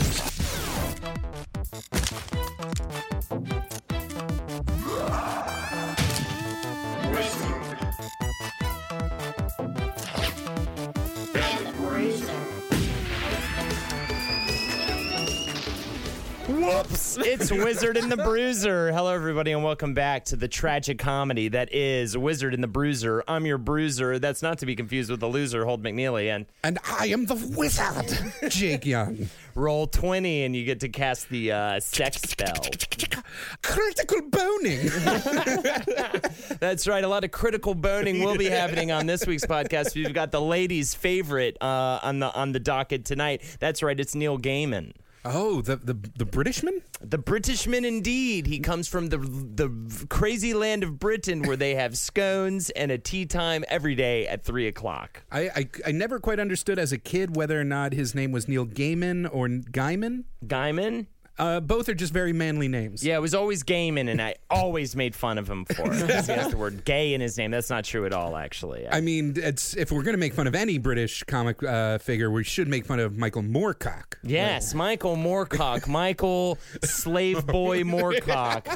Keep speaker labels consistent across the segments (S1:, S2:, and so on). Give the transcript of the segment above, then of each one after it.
S1: って。It's Wizard and the Bruiser. Hello, everybody, and welcome back to the tragic comedy that is Wizard and the Bruiser. I'm your bruiser. That's not to be confused with the loser, Holden McNeely. And
S2: And I am the wizard, Jake Young.
S1: roll 20, and you get to cast the uh, sex spell.
S2: Critical boning.
S1: That's right. A lot of critical boning will be happening on this week's podcast. We've got the ladies' favorite uh, on the on the docket tonight. That's right. It's Neil Gaiman.
S2: Oh, the the the Britishman.
S1: The Britishman, indeed. He comes from the the crazy land of Britain, where they have scones and a tea time every day at three o'clock.
S2: I, I I never quite understood as a kid whether or not his name was Neil Gaiman or Gaiman.
S1: Gaiman.
S2: Uh, both are just very manly names.
S1: Yeah, it was always Gaiman, and I always made fun of him for it. 'cause He has the word "gay" in his name. That's not true at all, actually.
S2: I mean, it's if we're going to make fun of any British comic uh, figure, we should make fun of Michael Moorcock.
S1: Yes, Michael Moorcock, Michael Slave Boy Moorcock,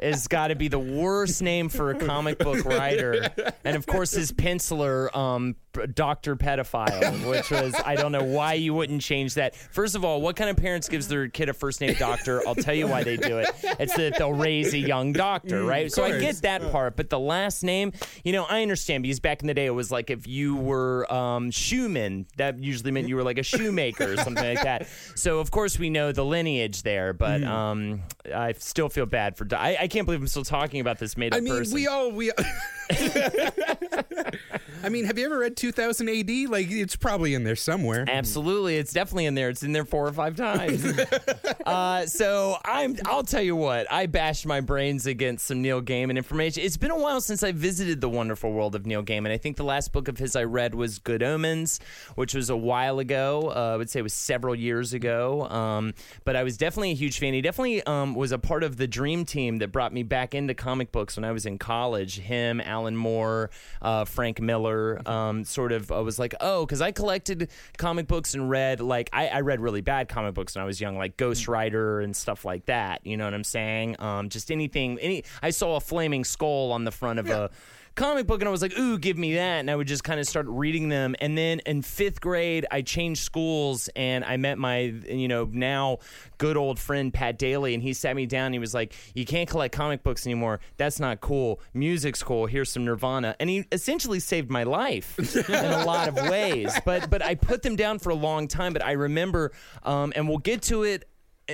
S1: has got to be the worst name for a comic book writer. And of course, his penciler, um, Doctor Pedophile, which was I don't know why you wouldn't change that. First of all, what kind of parents gives their kid a first name Doctor? I'll tell you why they do it. It's that they'll raise a young doctor, right? So I get that part, but the last name, you know, I understand because back in the day it was like if you were um, Shoeman, that usually meant you were like a shoemaker or something like that. So of course we know the lineage there, but um, I still feel bad for. I, I can't believe I'm still talking about this made up
S2: I mean,
S1: person.
S2: we all we. I mean, have you ever read 2000 AD? Like, it's probably in there somewhere.
S1: Absolutely, it's definitely in there. It's in there four or five times. uh, so I'm. I'll tell you what. I bashed my brains against some Neil Gaiman information. It's been a while since I visited the wonderful world of Neil Gaiman. I think the last book of his I read was Good Omens, which was a while ago. Uh, I would say it was several years ago. Um, but I was definitely a huge fan. He definitely um, was a part of the dream team that brought me back into comic books when I was in college. Him, Alan Moore, uh, Frank Miller. Um, sort of I was like, oh, because I collected comic books and read like I, I read really bad comic books when I was young, like Ghost Rider and stuff like that. You know what I'm saying? Um, just anything. Any I saw a flaming skull on the front of a comic book and I was like, ooh, give me that. And I would just kind of start reading them. And then in fifth grade, I changed schools and I met my, you know, now good old friend Pat Daly. And he sat me down and he was like, you can't collect comic books anymore. That's not cool. Music's cool. Here's some Nirvana. And he essentially saved my life in a lot of ways. But, but I put them down for a long time. But I remember, um, and we'll get to it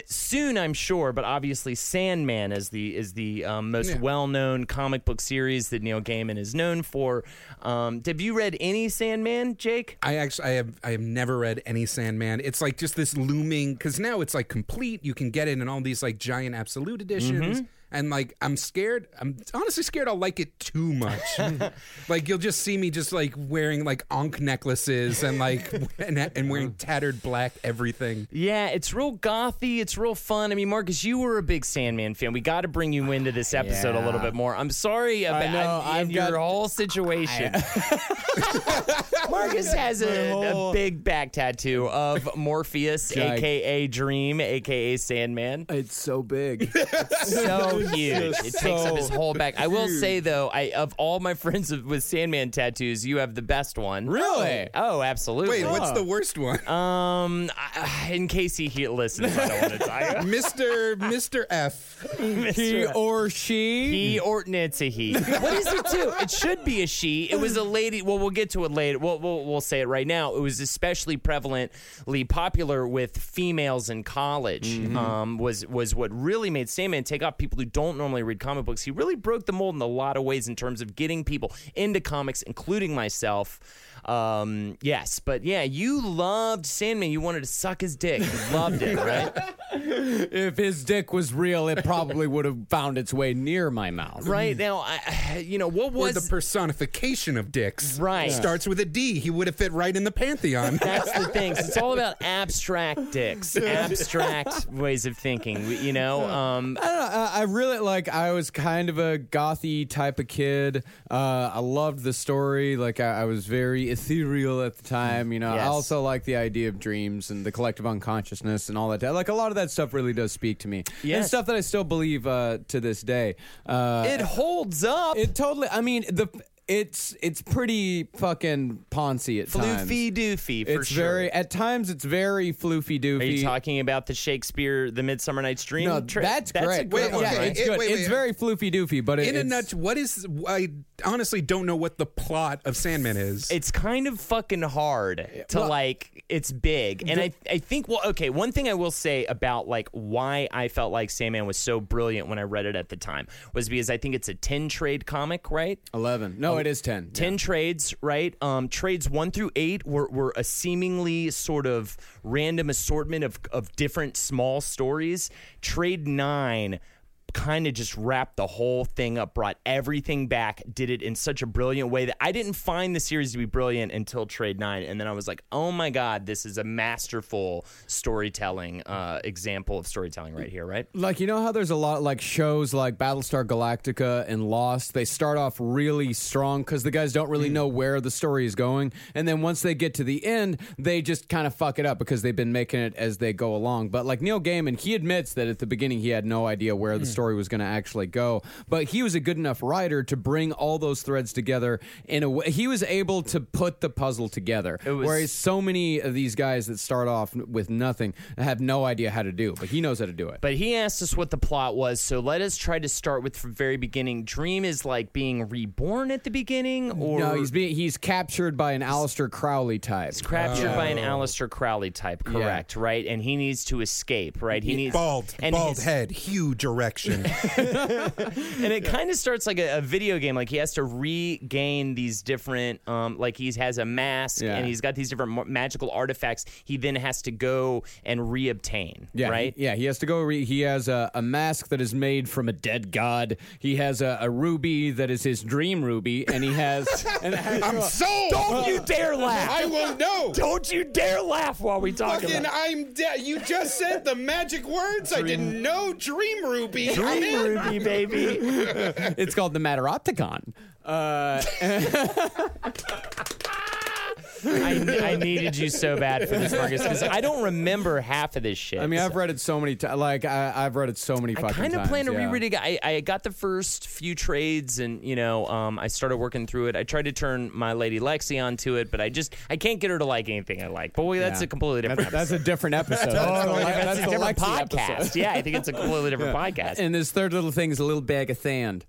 S1: soon I'm sure, but obviously Sandman is the is the um, most
S2: Yeah.
S1: well known comic book series that Neil Gaiman is known for. Um, have you read any Sandman, Jake?
S2: I actually I have I have never read any Sandman. It's like just this looming because now it's like complete. You can get it in all these like giant absolute editions. And like I'm scared. I'm honestly scared I'll like it too much. like you'll just see me just like wearing like ankh necklaces and like and, and wearing tattered black everything.
S1: Yeah, it's real gothy. It's real fun. I mean, Marcus, you were a big Sandman fan. We got to bring you into this episode a little bit more. I'm sorry about
S3: know,
S1: in
S3: I've
S1: your
S3: got-
S1: whole situation. Marcus has a, a big back tattoo of Morpheus,
S3: Gag.
S1: aka Dream, aka Sandman.
S3: It's so big.
S1: So huge. It takes up his whole back. I will say though, I of all my friends with- with Sandman tattoos, you have the best one.
S3: Really?
S1: Oh, absolutely.
S2: Wait, what's the worst one?
S1: Um, I- in case he, he listens, I don't want to die.
S2: Mr. Mr. F.
S3: he or she.
S1: He or no, it's a he. What is it too? It should be a she. It was a lady. Well, we'll get to it later. We'll, we'll, we'll say it right now. It was especially prevalently popular with females in college.
S3: Mm-hmm.
S1: Um, was was what really made Sandman take off. People who don't normally read comic books. He really broke the mold in a lot of ways in terms of getting people into comics, including myself. Um, yes, but yeah, you loved Sandman. You wanted to suck his dick. You loved it, right?
S3: if his dick was real, it probably would have found its way near my mouth.
S1: Right now, I, you know what
S2: Or
S1: was
S2: the personification of dicks.
S1: Right.
S2: Starts with a D. He would have fit right in the pantheon.
S1: That's the thing. It's all about abstract dicks, abstract ways of thinking. You know, um,
S3: I don't know. I, I really like. I was kind of a gothy type of kid. Uh, I loved the story. Like I, I was very ethereal at the time. You know.
S1: Yes.
S3: I also like the idea of dreams and the collective unconsciousness and all that. Like a lot of that stuff really does speak to me. And stuff that I still believe uh, to this day. Uh,
S1: it holds up.
S3: it totally. I mean the. It's it's pretty fucking poncy at times.
S1: Floofy doofy for
S3: It's
S1: sure.
S3: very at times it's very floofy doofy.
S1: Are you talking about the Shakespeare, the Midsummer Night's Dream?
S3: No,
S1: tra-
S3: that's,
S1: a
S3: great.
S1: good
S2: Wait,
S1: one,
S3: yeah,
S2: okay,
S3: it's
S2: it-
S3: good.
S2: wait,
S3: it's
S2: wait.
S3: very floofy doofy, but it,
S2: in a
S3: it's,
S2: nutshell, what is? I honestly don't know what the plot of Sandman is.
S1: It's kind of fucking hard to
S3: Well-
S1: like. It's big, and I I think well, okay. One thing I will say about like why I felt like Sandman was so brilliant when I read it at the time was because I think it's a ten trade comic, right?
S3: eleven. No, it is ten.
S1: 10 trades, right? Um, trades one through eight were, were a seemingly sort of random assortment of, of different small stories. Trade nine kind of just wrapped the whole thing up, brought everything back, did it in such a brilliant way that I didn't find the series to be brilliant until Trade Nine, and then I was like, oh my god, this is a masterful storytelling uh, example of storytelling right here, right?
S3: Like you know how there's a lot like shows like Battlestar Galactica and Lost. They start off really strong because the guys don't really know where the story is going, and then once they get to the end, they just kind of fuck it up because they've been making it as they go along. But like Neil Gaiman, he admits that at the beginning he had no idea where the story was going to actually go, but he was a good enough writer to bring all those threads together in a way. He was able to put the puzzle together.
S1: was-
S3: whereas so many of these guys that start off with nothing have no idea how to do, but he knows how to do it.
S1: But he asked us what the plot was, so let us try to start with the very beginning. Dream is like being reborn at the beginning, or
S3: No, he's being he's captured by an Aleister Crowley type.
S1: He's captured by an Aleister Crowley type, oh. correct? Right, and he needs to escape. Right, he needs
S2: bald,
S1: and
S2: bald
S1: his-
S2: head, huge erection.
S1: and it kind of starts like a, a video game. Like he has to regain these different, um, like he has a mask
S3: Yeah.
S1: and he's got these different ma- magical artifacts. He then has to go and reobtain.
S3: Yeah,
S1: right.
S3: He, yeah, he has to go. Re- he has a, a mask that is made from a dead god. He has a, a ruby that is his dream ruby, and he has. and it has
S2: I'm sold.
S1: Don't you dare laugh!
S2: I will know.
S1: Don't you dare laugh while we talk
S2: Fucking,
S1: about.
S2: I'm dead. You just said the magic words. I didn't know. Dream Ruby. I'm
S1: Dream. Ruby, baby.
S3: it's called the Materioptikon. Uh,
S1: I, I needed you so bad for this, Marcus, because I don't remember half of this shit.
S3: I mean, I've read it so many times. Like I, I've read it so many fucking times.
S1: I
S3: fucking
S1: kind of plan to
S3: yeah.
S1: reread it. I, I got the first few trades, and you know, um, I started working through it. I tried to turn my lady Lexi onto it, but I just I can't get her to like anything I like. But wait, that's
S3: Yeah.
S1: a completely different.
S3: That's, that's a different episode.
S1: Totally
S3: that's,
S1: that's a different
S3: Lexi
S1: podcast. Yeah, I think it's a completely different podcast.
S3: And this third little thing is a little bag of sand.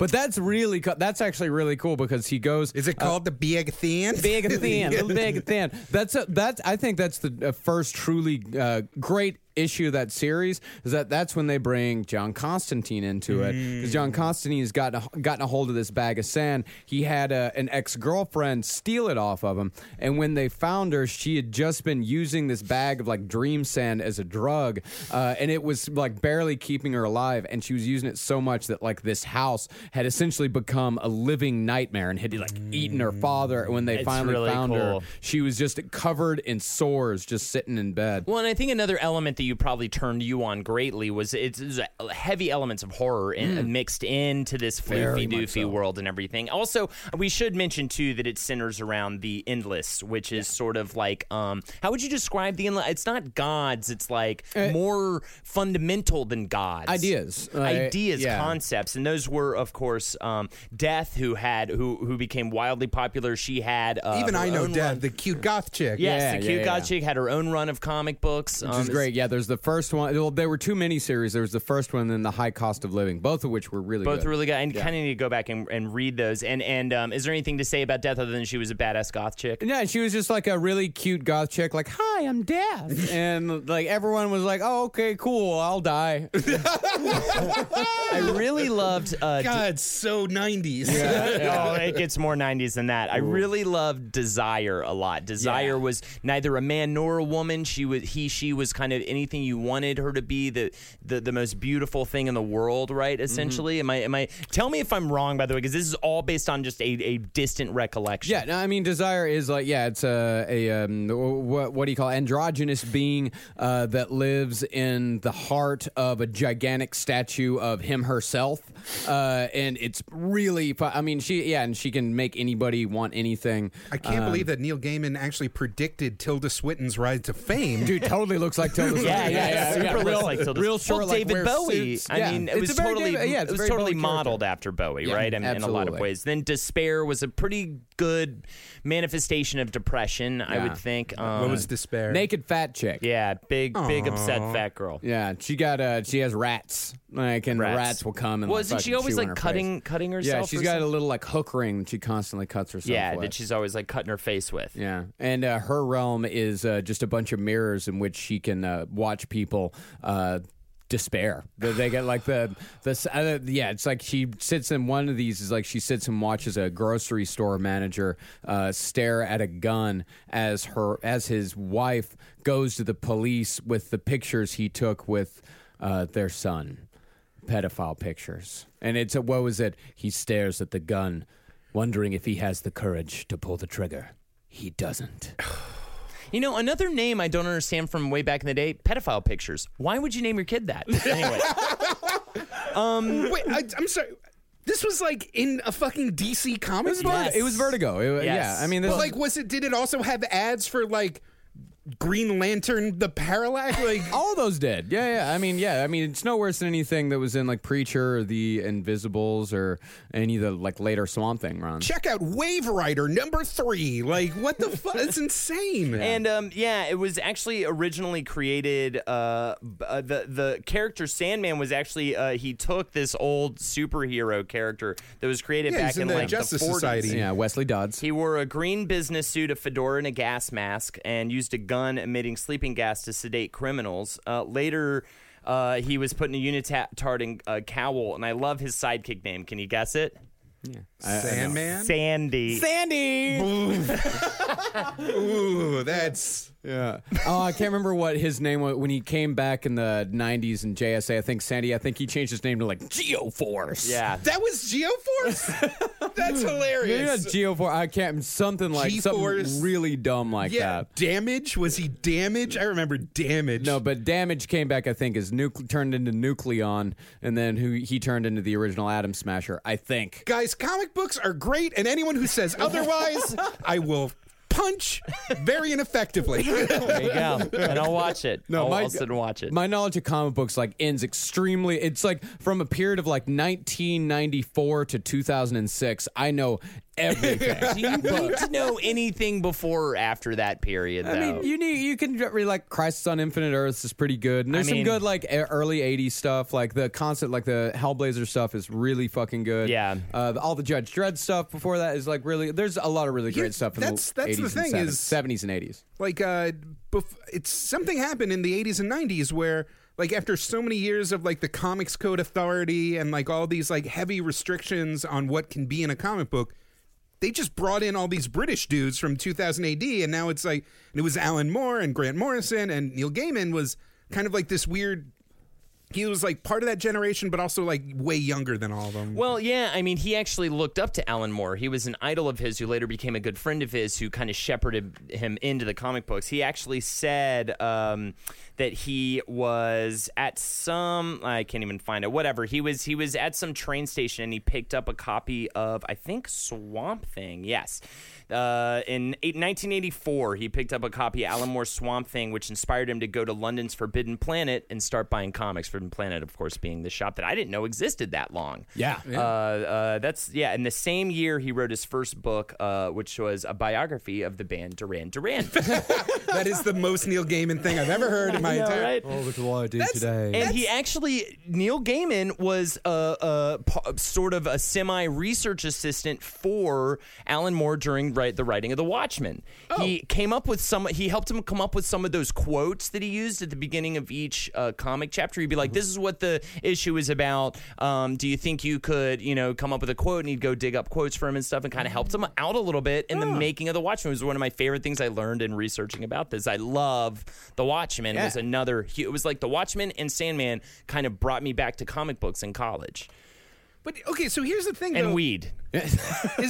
S3: But that's really co- that's actually really cool because he goes.
S2: Is it called the Big Thin?
S3: Big thin, little big thin. That's a, that's. I think that's the uh, first truly uh, great issue of that series. Is that that's when they bring John Constantine into it because John mm. Constantine has gotten a, gotten a hold of this bag of sand. He had a, an ex girlfriend steal it off of him, and when they found her, she had just been using this bag of like dream sand as a drug, uh, and it was like barely keeping her alive. And she was using it so much that like this house had essentially become a living nightmare and had like eaten her father. And when they mm.
S1: It's
S3: finally
S1: really
S3: found her, she was just covered in sores, just sitting in bed.
S1: Well, and I think another element that you probably turned you on greatly was it's, it's heavy elements of horror in, mixed into this floofy doofy
S3: so.
S1: world and everything. Also, we should mention too that it centers around the endless, which is sort of like um, how would you describe the endless? It's not gods. It's like more fundamental than gods.
S3: Ideas. Uh,
S1: ideas,
S3: yeah.
S1: concepts, and those were, of course, um, Death, who had who who became wildly popular. she had uh,
S2: Even I know Death,
S1: run-
S2: the cute goth chick.
S1: Yes,
S3: Yeah,
S1: the cute
S3: yeah, yeah.
S1: chick had her own run of comic books,
S3: Which
S1: um,
S3: is great. Yeah, there's the first one. Well, there were two miniseries. There was the first one and then the High Cost of Living, both of which were really
S1: Both
S3: good.
S1: really good, and kind of need to go back and, and read those. And and um, is there anything to say about Death other than she was a badass goth chick?
S3: Yeah, she was just like a really cute goth chick, like, "Hi, I'm Death," and like everyone was like, "Oh, okay, cool, I'll die."
S1: I really loved. Uh,
S2: God, so 90s.
S1: oh, it gets more 90s than that. I really loved Desire a lot. Desire
S3: Yeah.
S1: was neither a man nor a woman. She was he she was kind of anything you wanted her to be, the the, the most beautiful thing in the world, right?
S3: Mm-hmm.
S1: Essentially. Am I am I tell me if I'm wrong by the way, because this is all based on just a, a distant recollection.
S3: Yeah, no, I mean, desire is like, yeah, it's a, a um, what, what do you call it? androgenous being uh, that lives in the heart of a gigantic statue of him herself, uh, and it's really, fu- I mean, she, yeah, and she can make anybody want anything.
S2: I can't believe that Neil Gaiman actually predicted Tilda Swinton's rise to fame.
S3: Dude, totally looks like Tilda. Swinton.
S1: Yeah, yeah, super looks
S3: real,
S1: like Tilda
S3: real
S1: Swinton.
S3: short,
S1: well,
S3: like,
S1: David
S3: wears
S1: Bowie.
S3: suits.
S1: I
S3: Yeah.
S1: mean, it
S3: It's
S1: was totally,
S3: David- yeah,
S1: it was totally modeled after Bowie,
S3: Yeah,
S1: right? In, in a lot of ways. Then Despair was a pretty good manifestation of depression, I would think. Um,
S2: what was despair?
S3: Naked fat chick.
S1: Yeah, big, big upset fat girl.
S3: Yeah, she got uh she has rats. Like and
S1: Rats.
S3: rats, will come and
S1: Well,
S3: like,
S1: isn't she always like cutting,
S3: face.
S1: cutting herself?
S3: Yeah, she's got a little like hook ring she constantly cuts herself
S1: Yeah,
S3: with.
S1: that she's always like cutting her face with.
S3: Yeah, and uh, her realm is uh, just a bunch of mirrors in which she can uh, watch people. Uh, despair they, they get like the the uh, yeah it's like she sits in one of these is like she sits and watches a grocery store manager uh, stare at a gun as her as his wife goes to the police with the pictures he took with uh, their son pedophile pictures. And it's a, what was it? He stares at the gun, wondering if he has the courage to pull the trigger. He doesn't.
S1: You know, another name I don't understand from way back in the day: pedophile pictures. Why would you name your kid that? Anyway, um,
S2: Wait, I, I'm sorry. This was like in a fucking DC comic book?
S1: Yes.
S3: It was Vertigo. It-
S1: Yes.
S3: Yeah, I mean, this
S2: But
S3: is-
S2: like, was it? Did it also have ads for like Green Lantern, the Parallax? Like,
S3: all those did. Yeah, yeah. I mean, yeah. I mean, it's no worse than anything that was in like Preacher or The Invisibles or any of the like later Swamp Thing runs.
S2: check out Wave Rider number three. Like, what the fuck? It's insane.
S1: And um, yeah, it was actually originally created. Uh, uh, the the character Sandman was actually uh, he took this old superhero character that was created
S2: Yeah,
S1: back
S2: in
S1: in
S2: the
S1: like
S2: Justice
S1: the 40s.
S2: Society.
S3: Yeah, Wesley Dodds.
S1: He wore a green business suit, a fedora, and a gas mask, and used a gun emitting sleeping gas to sedate criminals. Uh, later, uh, he was put in a unitard and uh, cowl, and I love his sidekick name. Can you guess it?
S2: Sandman.
S1: Sandy.
S3: Sandy.
S2: Ooh, that's
S3: Yeah. Oh, I can't remember what his name was when he came back in the '90s in JSA. I think Sandy. I think he changed his name to like Geoforce.
S1: yeah.
S2: that was Geoforce. that's hilarious
S3: Maybe not
S2: hilarious.
S3: Geoforce. I can't. Something like
S2: G-force.
S3: something really dumb like
S2: yeah,
S3: that.
S2: damage. Was he damage? I remember damage.
S3: No, but Damage came back. I think as nucle- turned into Nucleon, and then who he turned into the original Atom Smasher. I think.
S2: guys, comic books are great, and anyone who says otherwise, I will punch very ineffectively.
S1: There you go. and I'll watch it.
S3: No,
S1: I'll,
S3: my-
S1: I'll sit and watch it.
S3: My knowledge of comic books like ends extremely. It's like from a period of like 1994 to 2006. I know everything.
S1: Do you need to know anything before or after that period, though?
S3: I mean, you need you can read like Crisis on Infinite Earths is pretty good. And there's
S1: I mean-
S3: some good like early '80s stuff, like the concept, like the Hellblazer stuff is really fucking good.
S1: Yeah.
S3: uh, all the Judge Dredd stuff before that is like really. There's a lot of really great
S2: Yeah,
S3: stuff in
S2: that's-
S3: the
S2: that's the thing
S3: and
S2: is-
S3: 70s and 80s.
S2: like uh bef- it's something happened in the 80s and 90s where like after so many years of like the comics code authority and like all these like heavy restrictions on what can be in a comic book they just brought in all these british dudes from 2000 AD and now it's like and it was Alan Moore and Grant Morrison and Neil Gaiman was kind of like this weird he was like part of that generation, but also like way younger than all of them.
S1: Well, yeah, I mean, he actually looked up to Alan Moore. He was an idol of his who later became a good friend of his who kind of shepherded him into the comic books. He actually said um, that he was at some I can't even find it. Whatever. He was he was at some train station and he picked up a copy of I think Swamp Thing. Yes. Uh, in eight, 1984, he picked up a copy of Alan Moore's Swamp Thing, which inspired him to go to London's Forbidden Planet and start buying comics. Forbidden Planet, of course, being the shop that I didn't know existed that long.
S3: Yeah.
S1: Uh, uh, that's yeah. In the same year, he wrote his first book, uh, which was a biography of the band Duran Duran.
S2: that is the most Neil Gaiman thing I've ever heard in my entire.
S1: right?
S3: Oh, what do I do today?
S1: And he actually, Neil Gaiman was a, a p- sort of a semi research assistant for Alan Moore during right, the writing of The Watchmen. He came up with some, he helped him come up with some of those quotes that he used at the beginning of each uh, comic chapter. He'd be like, this is what the issue is about. Um, do you think you could, you know, come up with a quote? And he'd go dig up quotes for him and stuff and kind of helped him out a little bit in the making of The Watchmen. It was one of my favorite things I learned in researching about this. I love The Watchmen. It was another, it was like The Watchmen and Sandman kind of brought me back to comic books in college.
S2: But okay, so here's the thing,
S1: And
S2: though,
S1: weed.
S2: is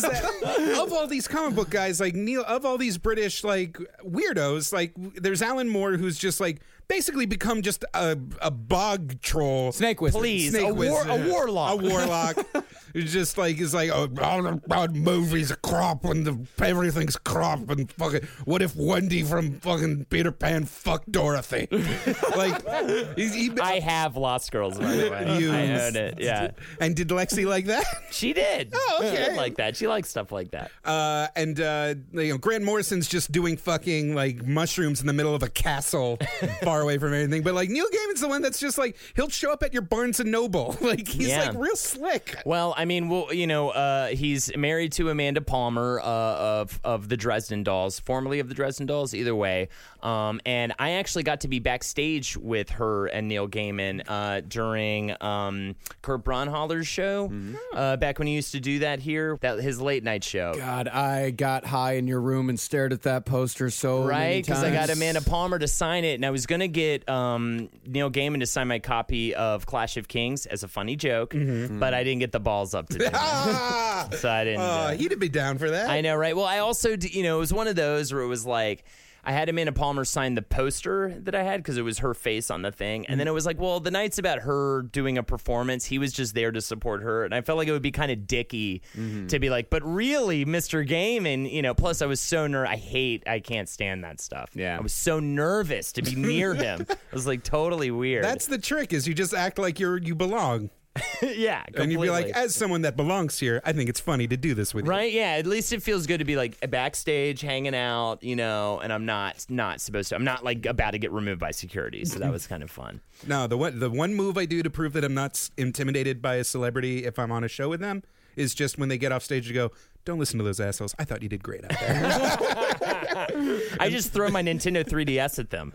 S2: that of all these comic book guys, like Neil, of all these British like weirdos, like there's Alan Moore, who's just like basically become just a, a bog troll.
S3: Snake wizard.
S1: Please,
S2: Snake
S1: a, war, a warlock.
S2: A warlock. It's just like it's like oh, all about movies, a crop and the everything's crop and fucking. What if Wendy from fucking Peter Pan fucked Dorothy? like, he, he,
S1: I have Lost Girls, by the way.
S2: You-
S1: I own it. Yeah.
S2: and did Lexi like that?
S1: She did.
S2: Oh, okay.
S1: She did like that. She likes stuff like that.
S2: Uh, and uh, you know, Grant Morrison's just doing fucking like mushrooms in the middle of a castle, far away from everything. But like Neil Gaiman's the one that's just like he'll show up at your Barnes and Noble, like he's
S1: Yeah.
S2: like real slick.
S1: Well, I mean, well, you know, uh, he's married to Amanda Palmer uh, of of the Dresden Dolls, formerly of the Dresden Dolls. Either way, um, and I actually got to be backstage with her and Neil Gaiman uh, during um, Kurt Braunohler's show
S2: Mm-hmm.
S1: uh, back when he used to do that here, that his late night show.
S3: God, I got high in your room and stared at that poster so
S1: Right, because I got. Amanda Palmer to sign it, and I was gonna get um, Neil Gaiman to sign my copy of Clash of Kings as a funny joke, but I didn't get the balls up to do
S2: Ah,
S1: so I didn't.
S2: uh,
S1: uh,
S2: he'd be down for that.
S1: I know, right? Well, I also, d- you know, it was one of those where it was like. I had Amanda Palmer sign the poster that I had because it was her face on the thing. And then it was like, well, the night's about her doing a performance. He was just there to support her. And I felt like it would be kind of dicky to be like, but really, Mr. Game. And, you know, plus I was so ner I hate, I can't stand that stuff.
S3: Yeah.
S1: I was so nervous to be near him. It was like totally weird.
S2: That's the trick is you just act like you're you belong,
S1: yeah.
S2: and you'd be like, as someone that belongs here, I think it's funny to do this with you.
S1: Right? Yeah. At least it feels good to be like backstage, hanging out, you know. And I'm not not supposed to. I'm not like about to get removed by security. So that was kind of fun.
S2: No, the one the one move I do to prove that I'm not s- intimidated by a celebrity if I'm on a show with them is just when they get off stage to go, "Don't listen to those assholes. I thought you did great out there."
S1: I just throw my Nintendo 3DS at them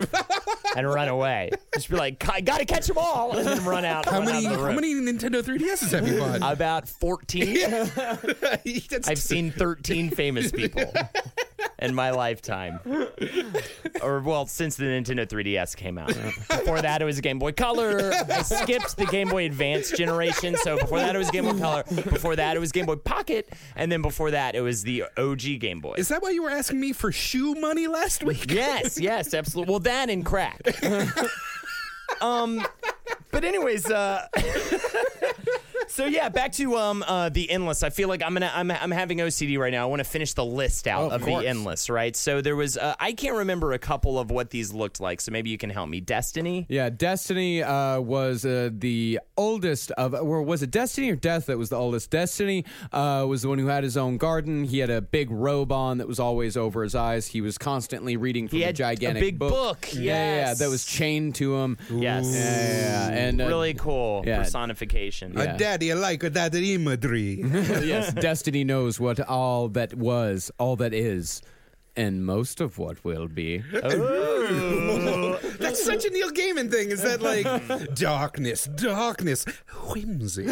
S1: and run away. Just be like, I gotta catch them all, and then run out.
S2: how
S1: run out
S2: many
S1: the
S2: how many Nintendo 3DSs have you bought?
S1: About 14. I've seen 13 famous people in my lifetime. Or, well, since the Nintendo 3DS came out. Before that, it was Game Boy Color. I skipped the Game Boy Advance generation. So before that, it was Game Boy Color. Before that, it was Game Boy Pocket. And then before that, it was the OG Game Boy.
S2: Is that why you were asking me for shoe money last week?
S1: Yes, yes, absolutely. Well, that and crack. um, but anyways, uh, so yeah, back to um uh, the endless. I feel like I'm gonna I'm I'm having OCD right now. I want to finish the list out
S3: Oh,
S1: of,
S3: of
S1: the endless. Right. So there was uh, I can't remember a couple of what these looked like. So maybe you can help me. Destiny.
S3: Yeah, Destiny uh, was uh, the oldest of, or was it Destiny or Death that was the oldest? Destiny uh, was the one who had his own garden. He had a big robe on that was always over his eyes. He was constantly reading from
S1: He
S3: a
S1: had a
S3: gigantic
S1: big book,
S3: Yeah, yeah, yeah, that was chained to him.
S1: Yes.
S3: Yeah, yeah, yeah. and uh,
S1: Really cool
S3: yeah.
S1: personification.
S3: Yeah.
S2: Uh, Daddy, I like that imagery.
S3: yes, Destiny knows what all that was, all that is, and most of what will be.
S2: That's such a Neil Gaiman thing. Is that like darkness, darkness, whimsy?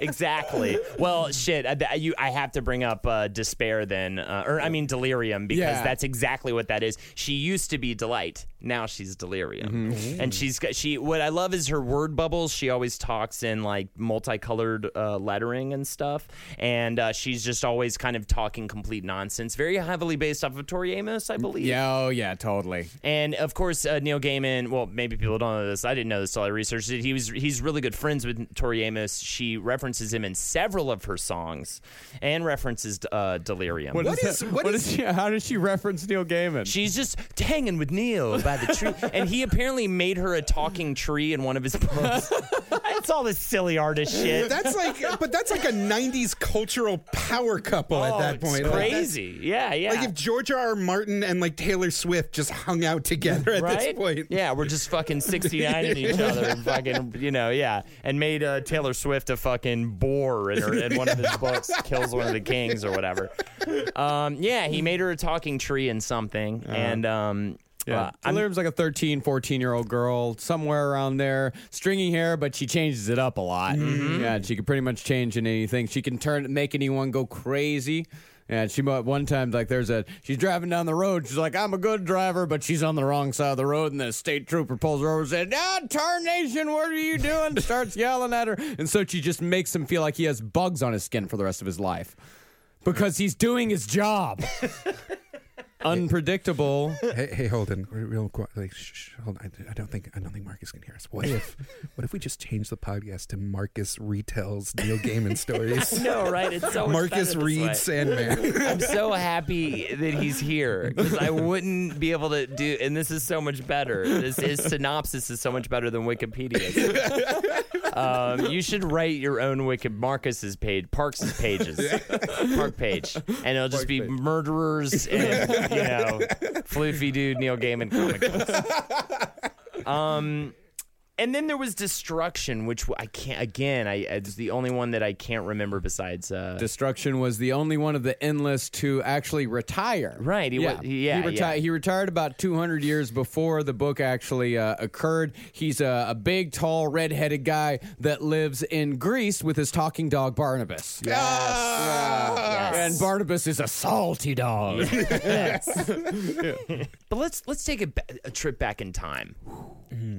S1: exactly. Well, shit. I, you, I have to bring up uh, despair then, uh, or I mean delirium, because
S3: Yeah.
S1: that's exactly what that is. She used to be delight. Now she's delirium,
S3: Mm-hmm.
S1: and she's got she. What I love is her word bubbles. She always talks in like multicolored uh, lettering and stuff, and uh, she's just always kind of talking complete nonsense. Very heavily based off of Tori Amos, I believe.
S3: Yeah, oh yeah, totally.
S1: And of course, uh, Neil Gaiman. Well, maybe people don't know this. I didn't know this till I researched it. He was he's really good friends with Tori Amos. She references him in several of her songs, and references uh, Delirium.
S2: What
S3: is
S2: is-
S3: that-
S2: what
S3: what
S2: is-
S3: is she, how does she reference Neil Gaiman?
S1: She's just hanging with Neil by the tree, and he apparently made her a talking tree in one of his books. it's all this silly artist shit.
S2: That's like, but that's like a '90s cultural power couple at
S1: Oh,
S2: that point. Like, that's-
S1: crazy. yeah, yeah.
S2: Like if George R. R. Martin and like Taylor Swift just hung out together at
S1: right?
S2: this point.
S1: Yeah, we're just fucking 69 in each other and fucking, you know, yeah. And made uh, Taylor Swift a fucking boar in, her, in one of his books, kills one of the kings or whatever. Um, yeah, he made her a talking tree in something. And, um,
S3: Yeah.
S1: uh, I'm-
S3: Delirium's like a 13, 14 year old girl, somewhere around there, stringy hair, but she changes it up a lot.
S1: Mm-hmm.
S3: Yeah, she can pretty much change in anything. She can turn, make anyone go crazy. And she mo- one time like there's a she's driving down the road. She's like I'm a good driver, but she's on the wrong side of the road. And the state trooper pulls her over and says, "Ah, tarnation! What are you doing?" Starts yelling at her, and so she just makes him feel like he has bugs on his skin for the rest of his life because he's doing his job. Unpredictable.
S2: Hey, hey, Holden, real quick. Like, shh, shh, hold on. I, I don't think I don't think Marcus can hear us. What if, what if we just change the podcast to Marcus retells Neil Gaiman stories?
S1: no, right? It's so much
S2: Marcus
S1: better this way.
S2: reads Sandman.
S1: I'm so happy that he's here because I wouldn't be able to do. And this is so much better. This his synopsis is so much better than Wikipedia. Um, you should write your own Wiki Marcus's page, Parks's pages, Park page, and it'll just be murderers and you know, floofy dude Neil Gaiman comic books. Um. And then there was destruction, which I can't. Again, I it's the only one that I can't remember besides. Uh,
S3: Destruction was the only one of the endless to actually retire.
S1: Right, he wa- yeah,
S3: he, reti-
S1: yeah.
S3: he retired about 200 years before the book actually uh, occurred. He's a, a big, tall, red-headed guy that lives in Greece with his talking dog Barnabas.
S1: Yes.
S3: And Barnabas is a salty dog. Yes.
S1: But let's let's take a, a trip back in time.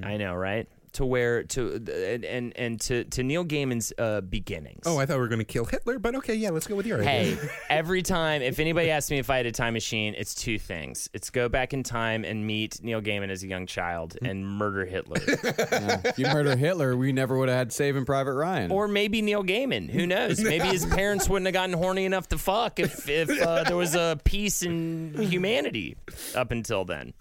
S1: I know, right? To where to and and, and to to Neil Gaiman's uh, beginnings.
S2: oh, I thought we were going to kill Hitler, but okay, yeah, let's go with your idea.
S1: Hey, every time if anybody asks me if I had a time machine, it's two things. It's go back in time and meet Neil Gaiman as a young child and murder Hitler.
S3: if you murder Hitler, we never would have had Saving Private Ryan.
S1: or maybe Neil Gaiman. Who knows? Maybe his parents wouldn't have gotten horny enough to fuck if if uh, there was a peace in humanity up until then.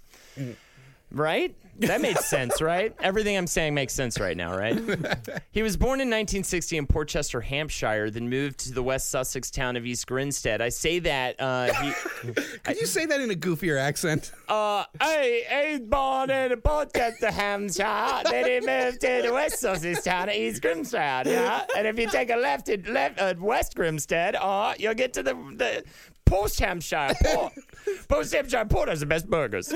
S1: Right? That made sense, right? Everything I'm saying makes sense right now, right? He was born in 1960 in Portchester, Hampshire, then moved to the West Sussex town of East Grinstead. I say that uh, he,
S2: Could you say that in a goofier accent?
S1: uh, hey, he's born in Portchester, Hampshire. Then he moved to the West Sussex town of East Grinstead. Yeah, and if you take a left at left at West Grinstead, uh, you'll get to the the Post Hampshire Port. Post Hampshire Port has the best burgers.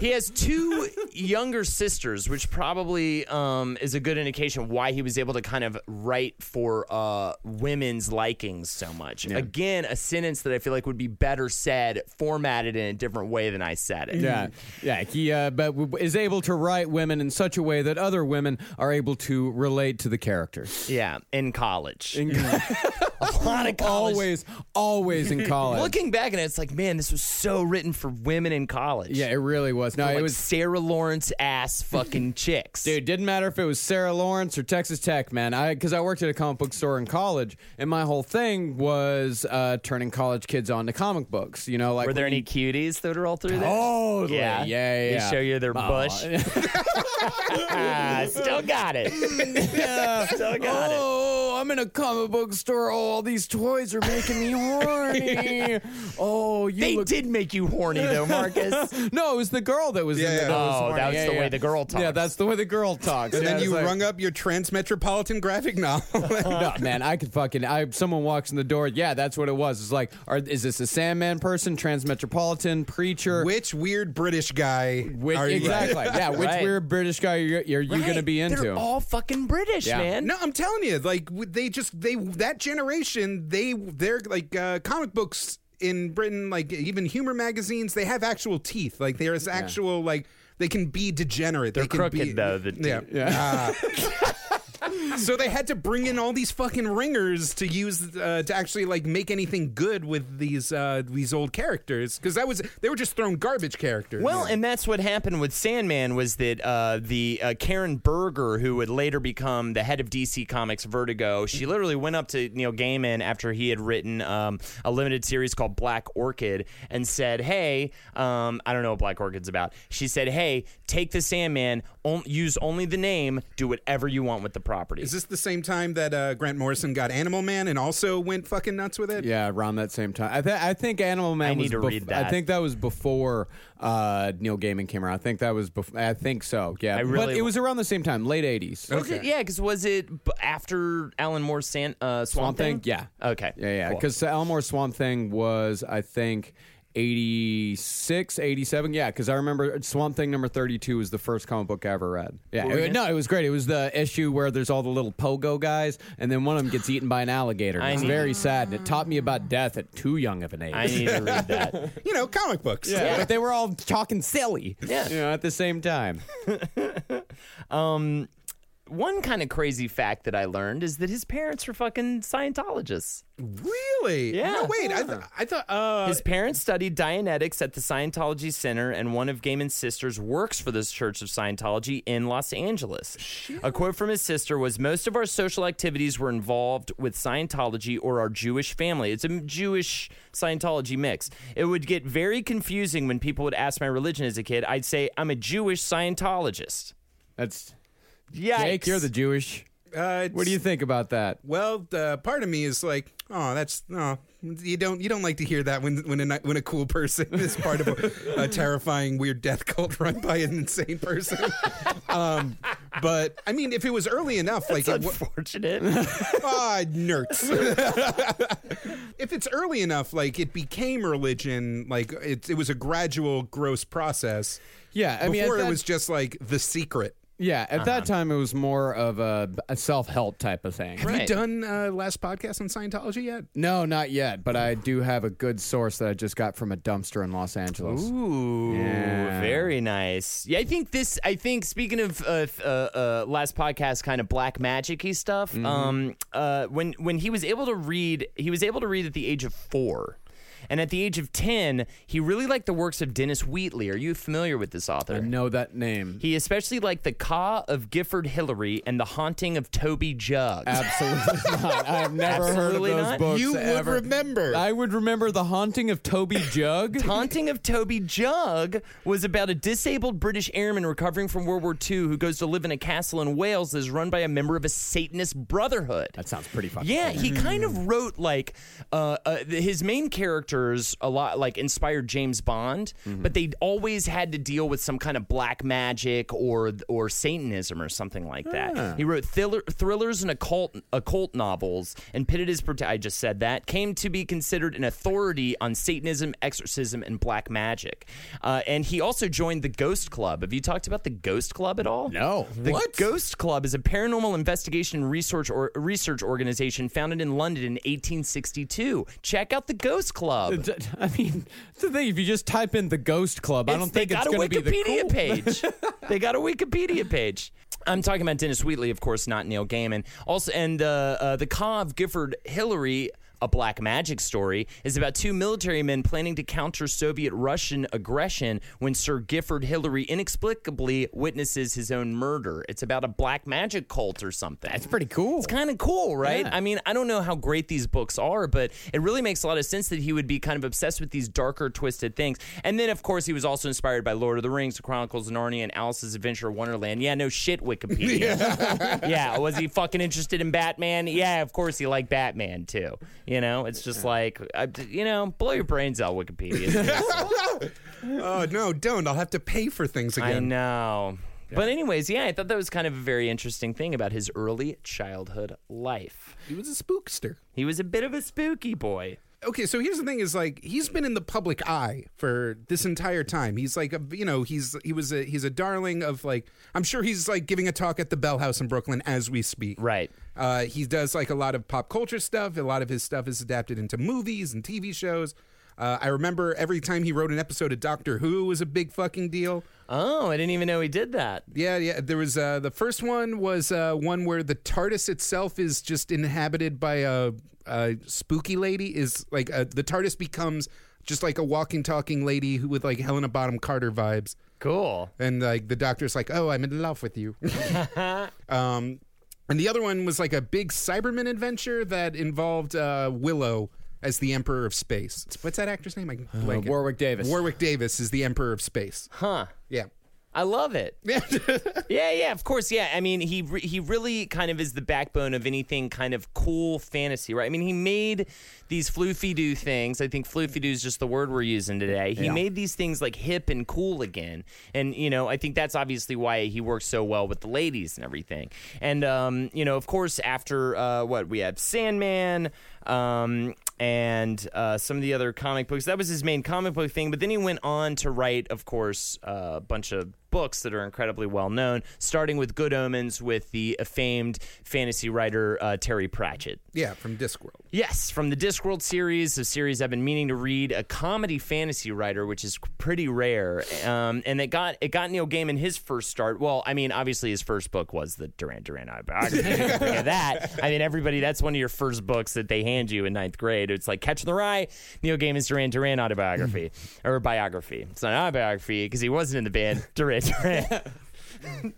S1: He has two younger sisters, which probably um, is a good indication why he was able to kind of write for uh, women's likings so much. Again, a sentence that I feel like would be better said, formatted in a different way than I said it.
S3: Yeah, yeah. He uh, but w- is able to write women in such a way that other women are able to relate to the characters.
S1: Yeah, in college. a lot of college.
S3: Always, always in college.
S1: Looking back at it, it's like, man, this was so written for women in college.
S3: yeah, it really was. No, it
S1: like
S3: was.
S1: Sarah Lawrence ass fucking chicks.
S3: Dude, it didn't matter if it was Sarah Lawrence or Texas Tech, man. I because I worked at a comic book store in college, and my whole thing was uh, turning college kids on to comic books. You know, like
S1: Were there any cuties that would roll through there?
S3: Totally.
S1: Yeah.
S3: yeah, yeah.
S1: They
S3: yeah.
S1: show you their bush. Ah, still got it. Yeah. Still got it.
S3: Oh, I'm in a comic book store. Oh, all these toys are making me horny. Oh, you
S1: They
S3: look.
S1: did make you horny though, Marcus.
S3: no, it was the girl that was in
S2: Yeah,
S3: there.
S2: yeah.
S3: That was
S1: Oh,
S3: horny.
S1: that
S3: Yeah,
S1: the
S3: yeah.
S1: way the girl talks.
S3: Yeah, that's the way the girl talks.
S2: And
S3: Yeah,
S2: then
S3: it's
S2: you
S3: like-
S2: rung up your transmetropolitan graphic novel.
S3: no, man, I could fucking. I someone walks in the door. Yeah, that's what it was. It's like, are, is this a Sandman person, Transmetropolitan preacher?
S2: Which weird British guy
S3: Which,
S2: are you?
S3: exactly. Yeah, which
S1: Right.
S3: weird British guy you're, you're you
S1: Right.
S3: gonna be into?
S1: They're all fucking British,
S3: Yeah.
S1: man.
S2: No, I'm telling you, like w- they just they that generation they they're like uh, comic books in Britain, like even humor magazines, they have actual teeth. Like there's actual like they can be degenerate.
S1: They're
S2: they can
S1: crooked
S2: be,
S1: though. The
S2: Yeah.
S3: Yeah.
S2: Ah. so they had to bring in all these fucking ringers to use uh, to actually like make anything good with these uh, these old characters because that was they were just thrown garbage characters.
S1: Well, and that's what happened with Sandman was that uh, the uh, Karen Berger, who would later become the head of DC Comics Vertigo, she literally went up to Neil Gaiman after he had written um, a limited series called Black Orchid and said, "Hey, um, I don't know what Black Orchid's about." She said, "Hey, take the Sandman, on- use only the name, do whatever you want with the property."
S2: is this the same time that uh, Grant Morrison got Animal Man and also went fucking nuts with it?
S3: Yeah, around that same time. I, th- I think Animal Man
S1: I need
S3: was
S1: to
S3: bef-
S1: read that.
S3: I think that was before uh, Neil Gaiman came around. I think that was before. I think so. Yeah,
S1: I really
S3: but
S1: really-
S3: it was around the same time, late '80s.
S1: Was it? Yeah, because was it b- after Alan Moore's San- uh, Swamp,
S3: Swamp Thing? Yeah.
S1: Okay.
S3: Yeah, yeah.
S1: Cool.
S3: Because Alan Moore Swamp Thing was, I think, 86, 87. Yeah, because I remember Swamp Thing number 32 was the first comic book I ever read. Yeah. it- no, it was great. It was the issue where there's all the little pogo guys, and then one of them gets eaten by an alligator.
S1: I
S3: It's
S1: need-
S3: very sad, and it taught me about death at too young of an age.
S1: I need to read that.
S2: You know, comic books.
S3: yeah, but they were all talking silly.
S1: Yeah.
S3: You know, at the same time.
S1: Um, One kind of crazy fact that I learned is that his parents were fucking Scientologists.
S2: Really?
S1: Yeah.
S2: No, wait. I, th- I thought. Uh,
S1: His parents studied Dianetics at the Scientology Center, and one of Gaiman's sisters works for this Church of Scientology in Los Angeles. A quote from his sister was Most of our social activities were involved with Scientology or our Jewish family. It's a Jewish Scientology mix. It would get very confusing when people would ask my religion as a kid. I'd say, I'm a Jewish Scientologist.
S3: That's
S1: Yikes.
S3: Jake, you're the Jewish.
S2: uh,
S3: What do you think about that?
S2: Well, uh, part of me is like, oh, that's oh, you don't you don't like to hear that when when a when a cool person is part of a, a terrifying weird death cult run by an insane person. um, but I mean, if it was early enough, like
S1: It's
S2: it, wa-
S1: unfortunate.
S2: ah, nerds. if it's early enough, like it became religion, like it, it was a gradual, gross process.
S3: Yeah, I mean, at
S2: before it was just like the secret.
S3: Yeah, at that time it was more of a, a self help type of thing.
S2: Have
S1: Right.
S2: you done uh, last podcast on Scientology yet?
S3: No, not yet, but I do have a good source that I just got from a dumpster in Los Angeles.
S1: Ooh,
S3: Yeah.
S1: very nice. Yeah, I think this. I think speaking of uh, uh, uh, last podcast, kind of black magic-y stuff.
S3: Mm-hmm.
S1: Um, uh, when when he was able to read, he was able to read at the age of four. And at the age of 10, he really liked the works of Dennis Wheatley. Are you familiar with this author?
S3: I know that name.
S1: He especially liked The Ka of Gifford Hillary and The Haunting of Toby Juggs.
S3: Absolutely not. I've never
S1: Absolutely
S3: heard of those
S1: not?
S3: books.
S2: You would
S3: ever.
S2: remember.
S3: I would remember the haunting of Toby Jugg.
S1: Haunting of Toby Jugg was about a disabled British airman recovering from World War II who goes to live in a castle in Wales that is run by a member of a Satanist brotherhood.
S3: that sounds pretty fucking.
S1: Yeah,
S3: cool.
S1: he kind of wrote like uh, uh, his main characters a lot like inspired James Bond, but they always had to deal with some kind of black magic or or Satanism or something like that. He wrote thriller, thrillers and occult occult novels and pitted his prota- I just said that came to be considered an authority on Satanism, exorcism, and black magic. Uh, and he also joined the Ghost Club. Have you talked about the Ghost Club at all?
S3: No.
S1: The Ghost Club is a paranormal investigation research or research organization founded in London in 1862. Check out the Ghost Club.
S3: D- I mean, the thing if you just type in the Ghost Club, I don't think it's going to be the
S1: Wikipedia
S3: cool.
S1: page. they got a Wikipedia page. I'm talking about Dennis Wheatley, of course, not Neil Gaiman. Also, and uh, uh, the of Gifford Hillary. A black magic story is about two military men planning to counter Soviet Russian aggression when Sir Gifford Hillary inexplicably witnesses his own murder. It's about a black magic cult or something.
S3: That's pretty cool.
S1: It's kind of cool, right?
S3: Yeah.
S1: I mean, I don't know how great these books are, but it really makes a lot of sense that he would be kind of obsessed with these darker, twisted things. And then, of course, he was also inspired by Lord of the Rings, The Chronicles of Narnia, and Alice's Adventure of Wonderland. Yeah, no shit, Wikipedia. yeah. was he fucking interested in Batman? Yeah, of course he liked Batman too. You know, it's just like, I, you know, blow your brains out, Wikipedia.
S2: Oh no, don't! I'll have to pay for things again.
S1: I
S2: again.
S1: know. But anyways, yeah, I thought that was kind of a very interesting thing about his early childhood life.
S2: He was a spookster.
S1: He was a bit of a spooky boy.
S2: Okay, so here's the thing: is like he's been in the public eye for this entire time. He's like, a, you know, he's he was a he's a darling of like. I'm sure he's like giving a talk at the Bell House in Brooklyn as we speak.
S1: Right.
S2: Uh, he does like a lot of pop culture stuff. A lot of his stuff is adapted into movies and TV shows. Uh, I remember every time he wrote an episode of Doctor Who was a big fucking deal.
S1: Oh, I didn't even know he did that.
S2: Yeah, yeah. There was uh, the first one was uh, one where the TARDIS itself is just inhabited by a, a spooky lady. Is like uh, the TARDIS becomes just like a walking, talking lady who with like Helena Bonham Carter vibes,
S1: Cool.
S2: and like the doctor's like, "Oh, I'm in love with you." um, and the other one was like a big Cyberman adventure that involved uh, Willow as the Emperor of Space. What's that actor's name? I can blank it.
S3: Warwick Davis.
S2: Warwick Davis is the Emperor of Space.
S1: Huh.
S2: Yeah.
S1: I love it. yeah, yeah, of course, yeah. I mean, he re- he really kind of is the backbone of anything kind of cool fantasy, right? I mean, he made these floofy doo things. I think floofy doo is just the word we're using today. He made these things like hip and cool again, and you know, I think that's obviously why he works so well with the ladies and everything. And um, you know, of course, after uh, what we had Sandman. Um, and uh, some of the other comic books. That was his main comic book thing. But then he went on to write, of course, uh, a bunch of books that are incredibly well known, starting with Good Omens with the famed fantasy writer uh, Terry Pratchett.
S2: Yeah, from Discworld.
S1: Yes, from the Discworld series, a series I've been meaning to read, a comedy fantasy writer, which is pretty rare, um, and it got it got Neil Gaiman his first start. Well, I mean, obviously his first book was the Duran Duran autobiography. That. I mean, everybody, that's one of your first books that they hand you in ninth grade. It's like Catch the Rye, Neil Gaiman's Duran Duran autobiography or biography. It's not an autobiography because he wasn't in the band Duran Duran.